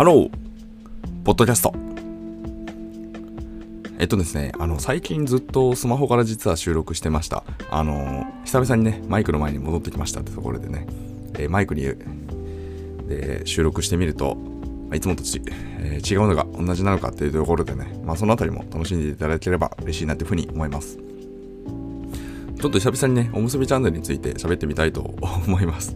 ハローポッドキャスト。えっとですね、あの、最近ずっとスマホから実は収録してました。あの、久々にね、マイクの前に戻ってきましたってところでね、えー、マイクにで収録してみると、いつもとち、えー、違うのが同じなのかっていうところでね、まあそのあたりも楽しんでいただければ嬉しいなというふうに思います。ちょっと久々にね、おむすびチャンネルについて喋ってみたいと思います。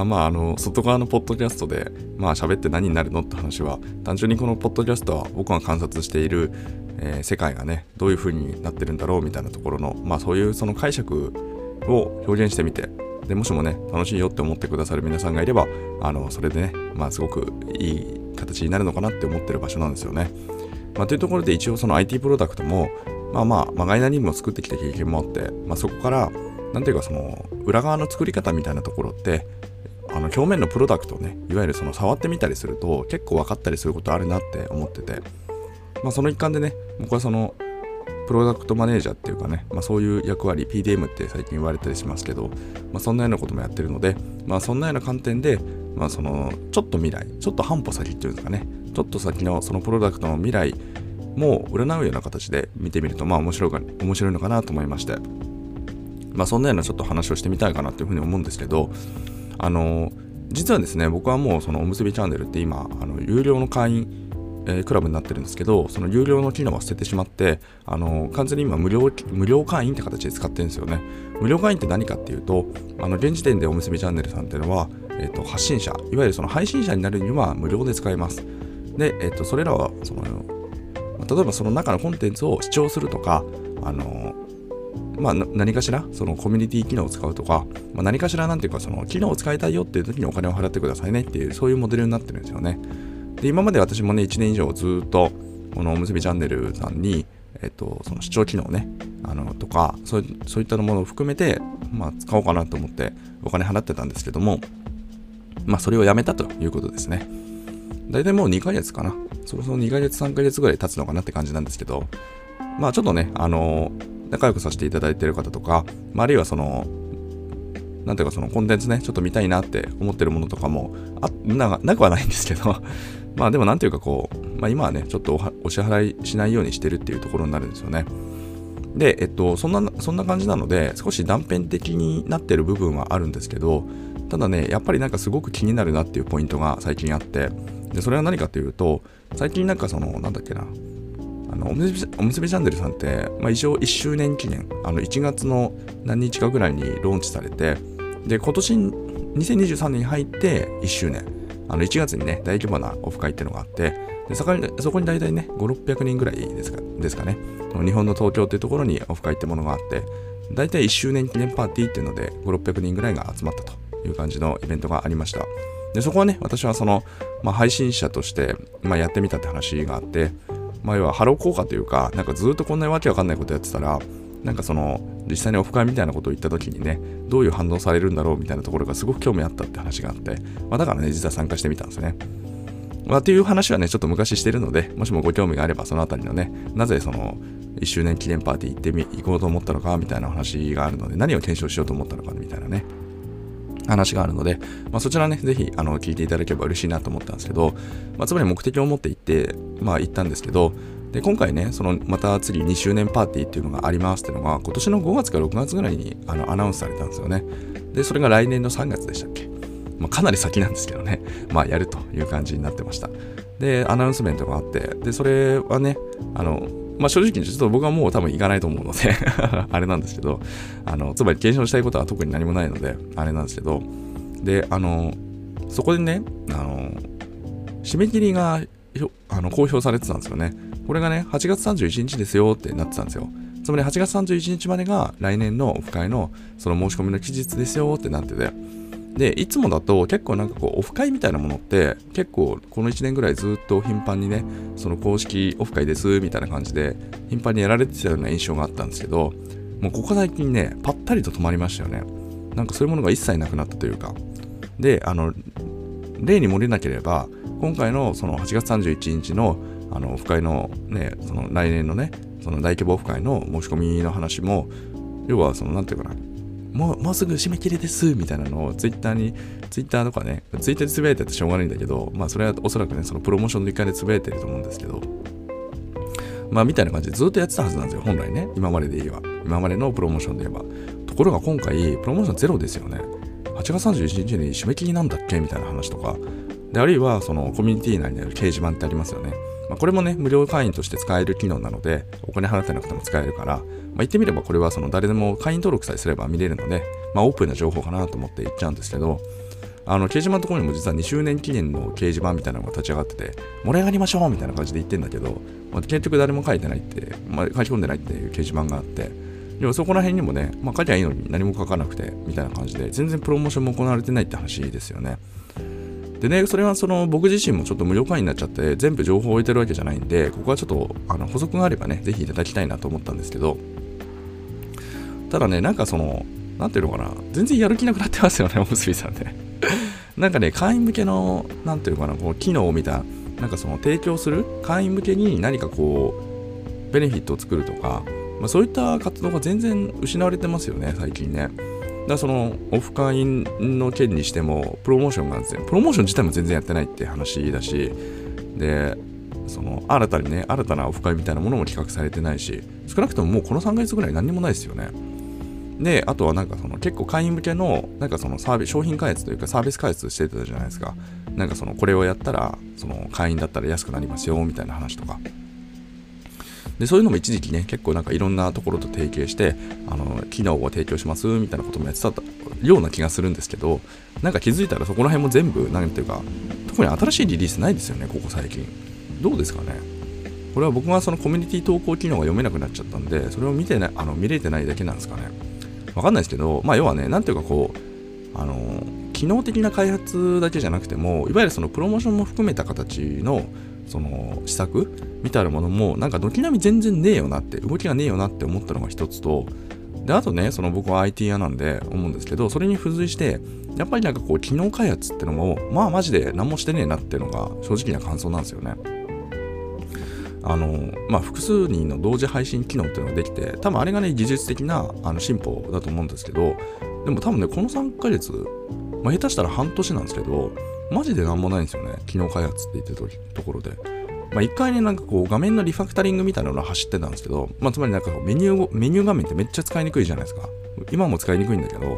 あまあ、あの、外側のポッドキャストで、まあ、喋って何になるのって話は、単純にこのポッドキャストは僕が観察している、えー、世界がね、どういう風になってるんだろうみたいなところの、まあ、そういうその解釈を表現してみて、で、もしもね、楽しいよって思ってくださる皆さんがいれば、あの、それでね、まあ、すごくいい形になるのかなって思ってる場所なんですよね。まあ、というところで一応その IT プロダクトも、まあまあ、まがいなにも作ってきた経験もあって、まあ、そこから、なんていうかその裏側の作り方みたいなところってあの表面のプロダクトをねいわゆるその触ってみたりすると結構分かったりすることあるなって思ってて、まあ、その一環でね僕はそのプロダクトマネージャーっていうかね、まあ、そういう役割 PDM って最近言われたりしますけど、まあ、そんなようなこともやってるので、まあ、そんなような観点で、まあ、そのちょっと未来ちょっと半歩先っていうんですかねちょっと先のそのプロダクトの未来も占うような形で見てみるとまあ面白いか面白いのかなと思いまして。まあそんなようなちょっと話をしてみたいかなというふうに思うんですけどあの実はですね僕はもうそのおむすびチャンネルって今あの有料の会員え、クラブになってるんですけど、その有料の機能は捨ててしまって、あの完全に今無料、無料会員って形で使ってるんですよね。無料会員って何かっていうと、あの現時点でおむすびチャンネルさんっていうのは、えーと、発信者、いわゆるその配信者になるには無料で使えます。で、えーと、それらはその、例えばその中のコンテンツを視聴するとか、あのまあ、何かしらそのコミュニティ機能を使うとか、まあ、何かしらなんていうかその機能を使いたいよっていう時にお金を払ってくださいねっていうそういうモデルになってるんですよねで今まで私もね1年以上ずっとこのおむすびチャンネルさんにえっと、その視聴機能ね、あの、とか、そうそういったものを含めて、まあ、使おうかなと思ってお金払ってたんですけども、まあ、それをやめたということですね。大体もう2ヶ月かな。そろそろ2ヶ月、3ヶ月ぐらい経つのかなって感じなんですけど、まあ、ちょっとね、あの仲良くさせていただいてる方とか、まあ、あるいはその、なんていうかそのコンテンツね、ちょっと見たいなって思ってるものとかもあななくはないんですけど、まあでもなんていうかこう、まあ今はね、ちょっとお支払いしないようにしてるっていうところになるんですよね。で、えっと、そんな、そんな感じなので、少し断片的になってる部分はあるんですけど、ただね、やっぱりなんかすごく気になるなっていうポイントが最近あって、で、それは何かっていうと、最近なんかその、なんだっけな、のおむすびおむすびチャンネルさんって、まあ、一応1周年記念あの1月の何日かぐらいにローンチされてで今年2023年に入って1周年。あの1月にね大規模なオフ会っていうのがあってでそこにそこに大体ね5600人ぐらいですかですかね。日本の東京っていうところにオフ会ってものがあって大体1周年記念パーティーっていうので5600人ぐらいが集まったという感じのイベントがありました。でそこはね私はその、まあ、配信者として、まあ、やってみたって話があってまあ、要はハロー効果というか、なんかずっとこんなわけわかんないことやってたら、なんかその、実際にオフ会みたいなことを言った時にね、どういう反応されるんだろうみたいなところがすごく興味あったって話があって、まあ、だからね、実は参加してみたんですね。まあ、っていう話はね、ちょっと昔してるので、もしもご興味があれば、そのあたりのね、なぜその、1周年記念パーティー行ってみ、行こうと思ったのか、みたいな話があるので、何を検証しようと思ったのか、みたいなね、話があるので、まあ、そちらね、ぜひ、あの、聞いていただければ嬉しいなと思ったんですけど、まあ、つまり目的を持って行って、まあ、行ったんですけど、で、今回ね、その、また次2周年パーティーっていうのがありますっていうのが、今年の5月か6月ぐらいにあのアナウンスされたんですよね。で、それが来年の3月でしたっけまあ、かなり先なんですけどね、まあ、やるという感じになってました。で、アナウンスメントがあって、で、それはね、あの、まあ、正直にちょっと僕はもう多分行かないと思うので あれなんですけど、あの、つまり検証したいことは特に何もないので、あれなんですけど、で、あの、そこでね、あの、締め切りがあの公表されてたんですよね。これがね、8月31日ですよってなってたんですよ。つまり8月31日までが来年のオフ会のその申し込みの期日ですよってなってて。で、いつもだと結構なんかこうオフ会みたいなものって結構この1年ぐらいずっと頻繁にね、その公式オフ会ですみたいな感じで頻繁にやられてたような印象があったんですけど、もうここ最近ね、ぱったりと止まりましたよね。なんかそういうものが一切なくなったというか。で、あの、例に漏れなければ、今回のその8月31日のあのオフ会のね、その来年のね、その大規模オフ会の申し込みの話も、要はその、なんていうかな、もうもうすぐ締め切りですみたいなのをツイッターにツイッターとかねツイッターでつぶやいててしょうがないんだけどまあそれはおそらくねそのプロモーションの一環でつぶやいてると思うんですけどまあみたいな感じでずっとやってたはずなんですよ本来ね。今までで言えば。今までのプロモーションで言えば。ところが今回プロモーションゼロですよね。8月31日に締め切りなんだっけ？みたいな話とか。であるいはそのコミュニティ内にある掲示板ってありますよね。まあ、これもね、無料会員として使える機能なので、お金払ってなくても使えるから、まあ、言ってみればこれはその誰でも会員登録さえすれば見れるので、まあ、オープンな情報かなと思って言っちゃうんですけど、あの掲示板のところにも実は2周年記念の掲示板みたいなのが立ち上がってて、盛り上がりましょうみたいな感じで言ってんだけど、まあ、結局誰も書いてないって、まあ、書き込んでないっていう掲示板があって、でもそこら辺にもね、まあ、書きゃいいのに何も書かなくて、みたいな感じで、全然プロモーションも行われてないって話ですよね。でね、それはその僕自身もちょっと無料会員になっちゃって全部情報を置いてるわけじゃないんで、ここはちょっとあの補足があればね、ぜひいただきたいなと思ったんですけど、ただね、なんかその、なんていうのかな、全然やる気なくなってますよね、おむすびさんね。なんかね、会員向けの、なんていうのかな、こう機能を見た、なんかその提供する会員向けに何かこう、ベネフィットを作るとか、まあ、そういった活動が全然失われてますよね、最近ね。だそのオフ会の件にしてもプロモーションが全プロモーション自体も全然やってないって話だしでその新たにね新たなオフ会みたいなものも企画されてないし少なくとももうこの3ヶ月ぐらい何もないですよね。であとはなんかその結構会員向けのなんかそのサービス商品開発というかサービス開発してたじゃないですか。なんかそのこれをやったらその会員だったら安くなりますよみたいな話とか。でそういうのも一時期ね結構なんかいろんなところと提携してあの機能を提供しますみたいなこともやってたような気がするんですけどなんか気づいたらそこら辺も全部何ていうか特に新しいリリースないですよねここ最近。どうですかね。これは僕がそのコミュニティ投稿機能が読めなくなっちゃったんでそれを見てなあの見れてないだけなんですかね。わかんないですけどまあ要はねなんていうかこうあの機能的な開発だけじゃなくてもいわゆるそのプロモーションも含めた形のその施策みたいなものもなんか軒並み全然ねえよなって動きがねえよなって思ったのが一つとであとねその僕は IT 屋なんで思うんですけどそれに付随してやっぱりなんかこう機能開発ってのもまあマジで何もしてねえなっていうのが正直な感想なんですよね。あのまあ複数人の同時配信機能っていうのができて多分あれがね技術的なあの進歩だと思うんですけどでも多分ねこの3ヶ月まあ下手したら半年なんですけどマジで何もないんですよね機能開発って言ってるところでまあ、一回ね、なんかこう、画面のリファクタリングみたいなのが走ってたんですけど、まあ、つまりなんかメニュー、メニュー画面ってめっちゃ使いにくいじゃないですか。今も使いにくいんだけど、ま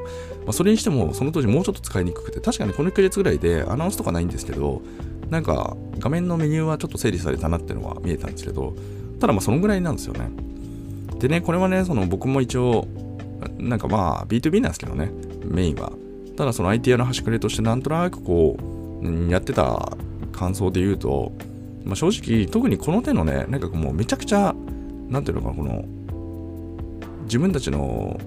あ、それにしても、その当時もうちょっと使いにくくて、確かにこの1ヶ月ぐらいでアナウンスとかないんですけど、なんか画面のメニューはちょっと整理されたなっていうのは見えたんですけど、ただまあそのぐらいなんですよね。でね、これはね、その僕も一応、なんかまあ B2B なんですけどね、メインは。ただその IT 屋の端くれとしてなんとなくこう、やってた感想で言うと、まあ、正直特にこの手のねなんかもうめちゃくちゃなんていうのかなこの自分たちの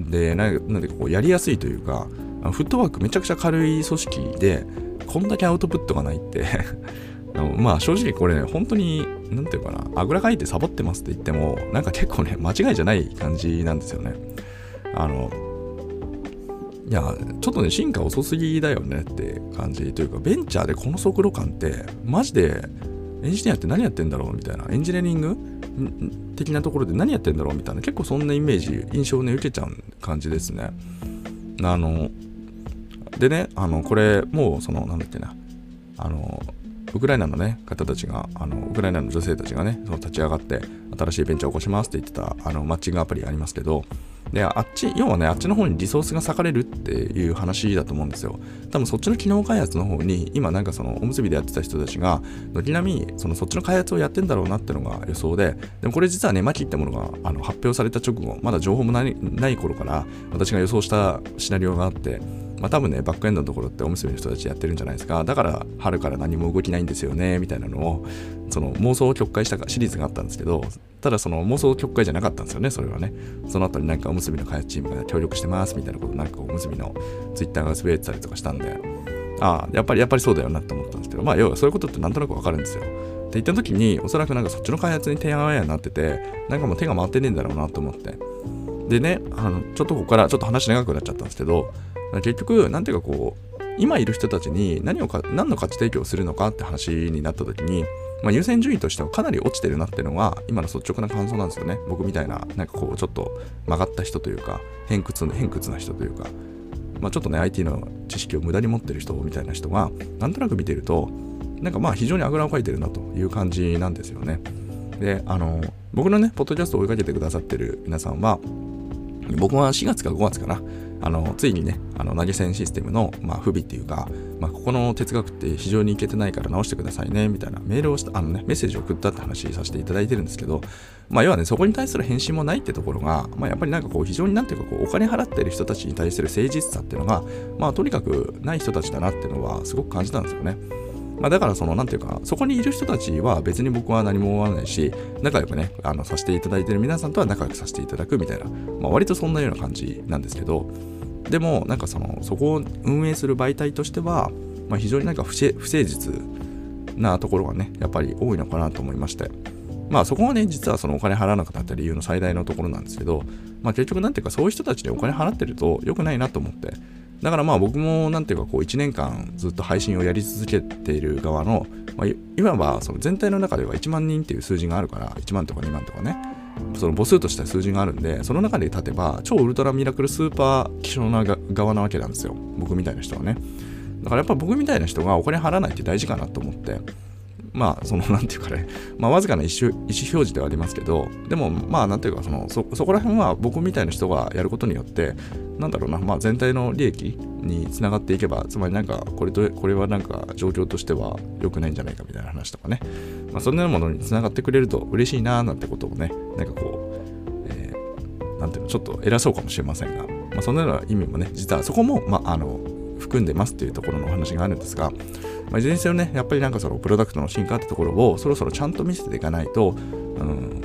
でなんでこうやりやすいというかフットワークめちゃくちゃ軽い組織でこんだけアウトプットがないって まあ正直これね本当に何ていうかなあぐらかいてサボってますって言ってもなんか結構ね間違いじゃない感じなんですよね。あのいや、ちょっとね、進化遅すぎだよねって感じというか、ベンチャーでこの速度感って、マジでエンジニアって何やってんだろうみたいな、エンジニアリング的なところで何やってんだろうみたいな、結構そんなイメージ、印象をね、受けちゃう感じですね。あの、でね、あの、これ、もう、その、なんだっけな、あの、ウクライナのね、方たちが、あの、ウクライナの女性たちがね、その立ち上がって、新しいベンチャーを起こしますって言ってた、あの、マッチングアプリありますけど、で、あっち、要はね、あっちの方にリソースが割かれるっていう話だと思うんですよ。多分そっちの機能開発の方に、今なんかそのおむすびでやってた人たちが、軒並みそのそっちの開発をやってんだろうなってのが予想で、でもこれ実はね、マキってものがあの発表された直後、まだ情報もないない頃から、私が予想したシナリオがあって、まあ多分ね、バックエンドのところっておむすびの人たちやってるんじゃないですか。だから春から何も動きないんですよね、みたいなのを、その妄想を曲解したシリーズがあったんですけど、ただその妄想曲解じゃなかったんですよね、それはね。その後になんかおむすびの開発チームが協力してますみたいなことなんかおむすびのツイッターが滑ってたりとかしたんで、ああ、やっぱりやっぱりそうだよなって思ったんですけど、まあ要はそういうことってなんとなくわかるんですよ。って言った時に、おそらくなんかそっちの開発に提案案になってて、なんかもう手が回ってねえんだろうなと思って。でね、あのちょっとここからちょっと話長くなっちゃったんですけど、結局、なんていうかこう、今いる人たちに何をか何の価値提供をするのかって話になった時に、まあ、優先順位としてはかなり落ちてるなっていうのは今の率直な感想なんですよね。僕みたいななんかこうちょっと曲がった人というか偏屈偏屈な人というか、まあ、ちょっとね IT の知識を無駄に持ってる人みたいな人がなんとなく見てるとなんかまあ非常にあぐらをかいてるなという感じなんですよね。であの僕のねポッドキャストを追いかけてくださってる皆さんは僕は4月か5月かなあのついにねあの投げ銭システムの、まあ、不備っていうか、まあ、ここの哲学って非常にいけてないから直してくださいねみたいなメールをしたあの、ね、メッセージを送ったって話させていただいてるんですけど、まあ、要はねそこに対する返信もないってところが、まあ、やっぱりなんかこう非常になんていうかこうお金払ってる人たちに対する誠実さっていうのが、まあ、とにかくない人たちだなっていうのはすごく感じたんですよね。まあ、だからその、なんていうか、そこにいる人たちは別に僕は何も思わないし、仲良くね、あの、させていただいてる皆さんとは仲良くさせていただくみたいな、まあ、割とそんなような感じなんですけど、でも、なんかその、そこを運営する媒体としては、まあ、非常になんか不誠実なところがね、やっぱり多いのかなと思いまして、まあそこがね、実はそのお金払わなくなった理由の最大のところなんですけど、まあ結局なんていうかそういう人たちにお金払ってると良くないなと思って、だからまあ僕もなんていうかこう1年間ずっと配信をやり続けている側の、まあ、いわばその全体の中では1万人っていう数字があるから1万とか2万とかね。その母数とした数字があるんでその中で立てば超ウルトラミラクルスーパー希少な側なわけなんですよ。僕みたいな人はね。だからやっぱ僕みたいな人がお金払わないって大事かなと思って。まあ、その、なんていうかね、まあ、わずかな意思表示ではありますけど、でも、まあ、なんていうか、その、そこら辺は僕みたいな人がやることによって、なんだろうな、まあ、全体の利益につながっていけば、つまりなんか、これと、これはなんか、状況としては良くないんじゃないかみたいな話とかね、まあ、そんなものにつながってくれると嬉しいな、なんてことをね、なんかこう、えー、なんていうの、ちょっと偉そうかもしれませんが、まあ、そんなような意味もね、実はそこも、まあ、あの、含んでますっていうところのお話があるんですが、まあ、いずれにせよね、やっぱりなんかそのプロダクトの進化ってところをそろそろちゃんと見せていかないと、うん、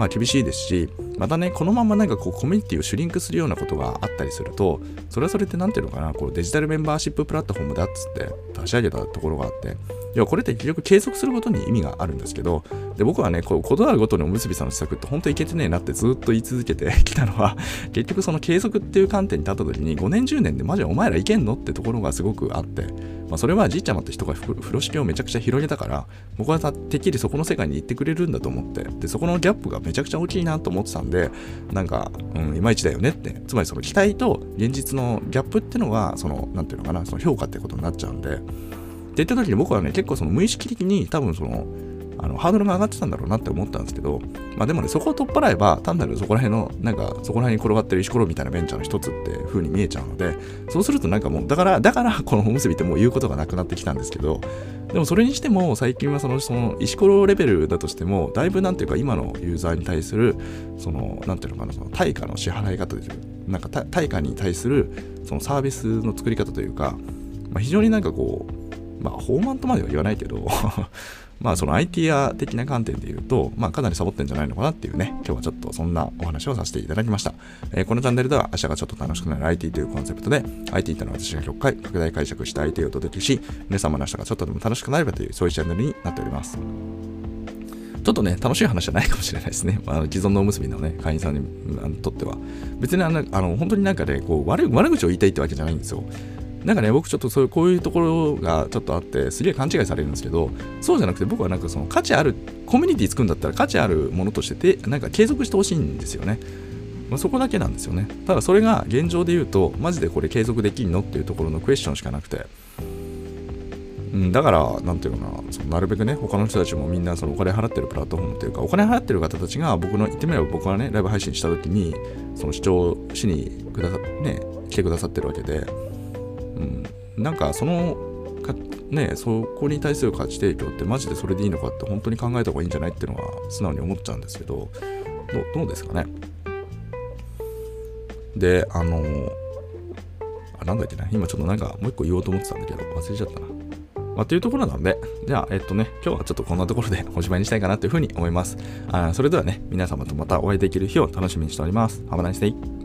まあ厳しいですし、またね、このままなんかこうコミュニティをシュリンクするようなことがあったりすると、それはそれって何ていうのかな、こうデジタルメンバーシッププラットフォームだっつって立ち上げたところがあって、いや、これって結局継続することに意味があるんですけど、で僕はね、こう、ことあるごとにおむすびさんの施策って本当にいけてねえなってずっと言い続けてきたのは、結局その継続っていう観点に立った時に、5年10年でマジお前らいけんのってところがすごくあって、まあ、それはじいちゃまって人が風呂敷をめちゃくちゃ広げたから、僕はてっきりそこの世界に行ってくれるんだと思って、で、そこのギャップがめちゃくちゃ大きいなと思ってたんで、なんか、うん、いまいちだよねって、つまりその期待と現実のギャップってのが、その、なんていうのかな、その評価ってことになっちゃうんで、って言った時に僕はね、結構その無意識的に多分その、あのハードルが上がってたんだろうなって思ったんですけど、まあでもね、そこを取っ払えば、単なるそこら辺の、なんか、そこら辺に転がってる石ころみたいなベンチャーの一つって風に見えちゃうので、そうするとなんかもう、だから、だからこのおむすびってもう言うことがなくなってきたんですけど、でもそれにしても、最近はその、その石ころレベルだとしても、だいぶなんていうか、今のユーザーに対する、その、なんていうのかな、その対価の支払い方でなんか対価に対する、そのサービスの作り方というか、まあ、非常になんかこう、まあ、放慢とまでは言わないけど まあ、その IT や的な観点で言うと、まあ、かなりサボってんじゃないのかなっていうね、今日はちょっとそんなお話をさせていただきました。えー、このチャンネルでは、明日がちょっと楽しくなる IT というコンセプトで、IT というのは私が極快、拡大解釈した IT をお届けし、皆様の明日がちょっとでも楽しくなればという、そういうチャンネルになっております。ちょっとね、楽しい話じゃないかもしれないですね。まあ、既存のおむすびのね、会員さんにとっては。別にあの、あの本当になんかね、こう悪悪口を言いたいってわけじゃないんですよ。なんかね、僕ちょっとそういうこういうところがちょっとあって、すげえ勘違いされるんですけど、そうじゃなくて僕はなんかその価値ある、コミュニティ作るんだったら価値あるものとしてて、なんか継続してほしいんですよね。まあ、そこだけなんですよね。ただそれが現状で言うと、マジでこれ継続できんのっていうところのクエスチョンしかなくて、うん、だから、なんていうのかな、そのなるべくね、他の人たちもみんなそのお金払ってるプラットフォームというか、お金払ってる方たちが僕の、言ってみれば僕はね、ライブ配信した時に、その視聴しにくださ、ね、来てくださってるわけで、うん、なんかそのかねそこに対する価値提供ってマジでそれでいいのかって本当に考えた方がいいんじゃないっていうのは素直に思っちゃうんですけどどうですかね？であのあなんだっけな？今ちょっとなんかもう一個言おうと思ってたんだけど忘れちゃったなまあ、というところなんで、じゃあ、えっとね、今日はちょっとこんなところで おしまいにしたいかなというふうに思います。あそれではね、皆様とまたお会いできる日を楽しみにしております。Have a nice day!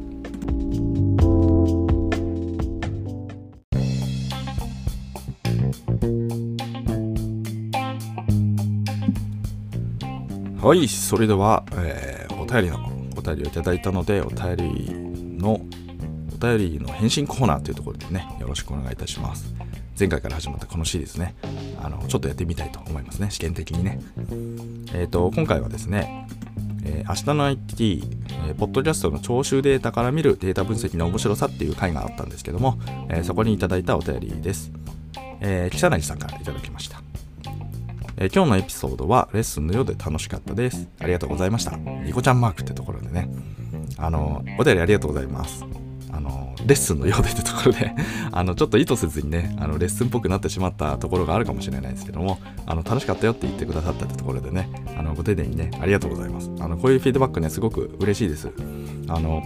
はい、それでは、えー、お便りのお便りをいただいたので、お便りの、お便りの返信コーナーというところでね、よろしくお願いいたします。前回から始まったこのシリーズね、あのちょっとやってみたいと思いますね試験的にねえっ、ー、と今回はですねえー、明日の IT、えー、ポッドキャストの聴取データから見るデータ分析の面白さっていう回があったんですけども、えー、そこにいただいたお便りです。えー、木更木さんからいただきました。えー、今日のエピソードはレッスンのようで楽しかったです。ありがとうございました。ニコちゃんマークってところでね、あの、お便りありがとうございます。あの、レッスンのようでってところで あの、ちょっと意図せずにね、あの、レッスンっぽくなってしまったところがあるかもしれないですけども、あの、楽しかったよって言ってくださったってところでね、あの、ご丁寧にね、ありがとうございます。あの、こういうフィードバックね、すごく嬉しいです。あの、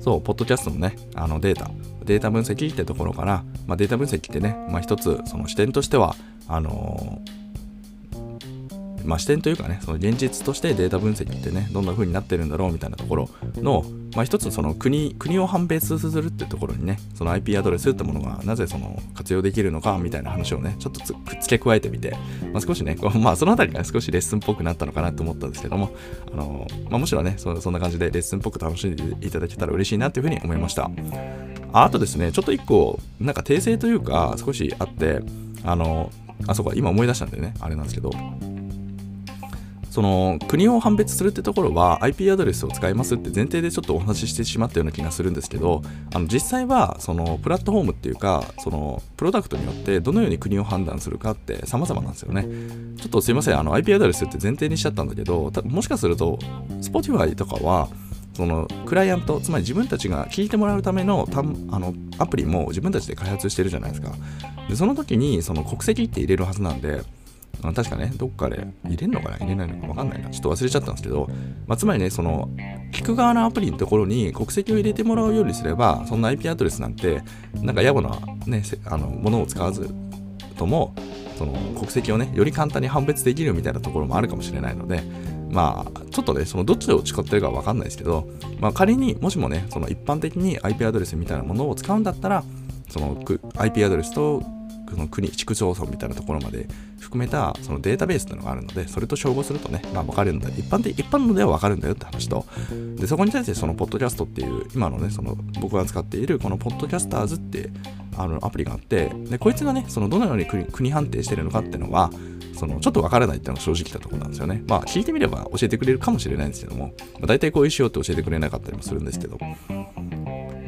そう、ポッドキャストのね、あのデータ、データ分析ってところから、まあ、データ分析ってね、まあ、一つその視点としては、あの、まあ、視点というかね、その現実としてデータ分析ってね、どんな風になってるんだろうみたいなところの、まあ、一つその国国を判別するってところにね、その IP アドレスってものがなぜその活用できるのかみたいな話をね、ちょっとくっつけ加えてみて、まあ、少しね、まあ、そのあたりが少しレッスンっぽくなったのかなと思ったんですけども、あの、まあ、むしろねそ、そんな感じでレッスンっぽく楽しんでいただけたら嬉しいなっていうふうに思いました。あとですね、ちょっと一個、なんか訂正というか、少しあって、あの、あ、そうか、今思い出したんでね、あれなんですけど、その国を判別するってところは IP アドレスを使いますって前提でちょっとお話ししてしまったような気がするんですけどあの実際はそのプラットフォームっていうかそのプロダクトによってどのように国を判断するかって様々なんですよね。ちょっとすいませんあの IP アドレスって前提にしちゃったんだけどもしかすると Spotify とかはそのクライアントつまり自分たちが聞いてもらうためのたあのアプリも自分たちで開発してるじゃないですか。でその時にその国籍って入れるはずなんで確かねどっかで入れるのかな入れないのか分かんないな。ちょっと忘れちゃったんですけど、まあ、つまりねその聞く側のアプリのところに国籍を入れてもらうようにすればそんな IP アドレスなんてなんか野暮なねあのものを使わずともその国籍をねより簡単に判別できるみたいなところもあるかもしれないのでまあ、ちょっとね、そのどっちを使ってるかわかんないですけど、まあ、仮にもしもね、その一般的に IP アドレスみたいなものを使うんだったら、その IP アドレスとその国、市区町村みたいなところまで含めたそのデータベースっていうのがあるので、それと照合するとね、まあ、分かるんだ。一般的、一般のでは分かるんだよって話と、で、そこに対してそのポッドキャストっていう、今のね、その僕が使っているこのポッドキャスターズってあのアプリがあって、で、こいつがね、そのどのように国国判定してるのかっていうのは、そのちょっとわからないっていうのが正直なところなんですよね。まあ聞いてみれば教えてくれるかもしれないんですけども、まあ、大体こういうしようって教えてくれなかったりもするんですけど、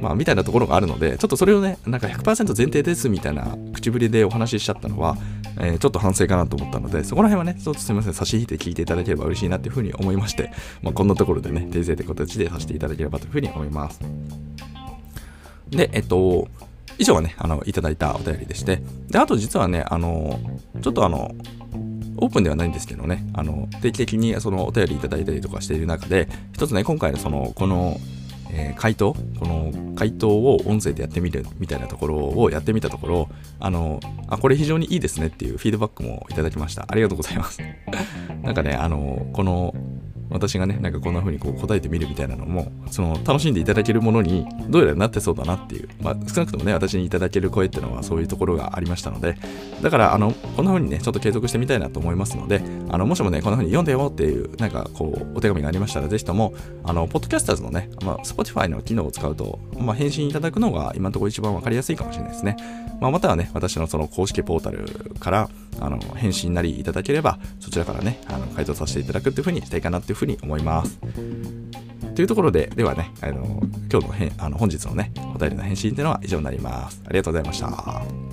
まあみたいなところがあるので、ちょっとそれをね、なんか100%前提ですみたいな口ぶりでお話ししちゃったのは、えー、ちょっと反省かなと思ったので、そこら辺はね、ちょっとすみません、差し引いて聞いていただければ嬉しいなっていうふうに思いまして、まあ、こんなところでね、訂正って形でさせていただければというふうに思います。で、えっと、以上はね、あの、いただいたお便りでして、で、あと実はね、あの、ちょっとあの、オープンではないんですけどね、あの、定期的にそのお便りいただいたりとかしている中で、一つね、今回のその、この、えー、回答この回答を音声でやってみるみたいなところをやってみたところ、あの、あ、これ非常にいいですねっていうフィードバックもいただきました。ありがとうございます。なんかね、あの、この私がね、なんかこんな風にこう答えてみるみたいなのも、その楽しんでいただけるものにどうやらなってそうだなっていう、まあ少なくともね、私にいただける声っていうのはそういうところがありましたので、だからあの、こんな風にね、ちょっと継続してみたいなと思いますので、あの、もしもね、こんな風に読んでよっていう、なんかこう、お手紙がありましたら、ぜひとも、あの、ポッドキャスターズのね、まあ、Spotify の機能を使うと、まあ、返信いただくのが今のところ一番わかりやすいかもしれないですね。まあ、またはね、私のその公式ポータルから、あの、返信なりいただければ、そちらからね、あの、回答させていただくっていうふうにしたいかなっていうふうに思います。というところで、ではね、あの今日のへあの本日のね、お便りの返信っていうのは以上になります。ありがとうございました。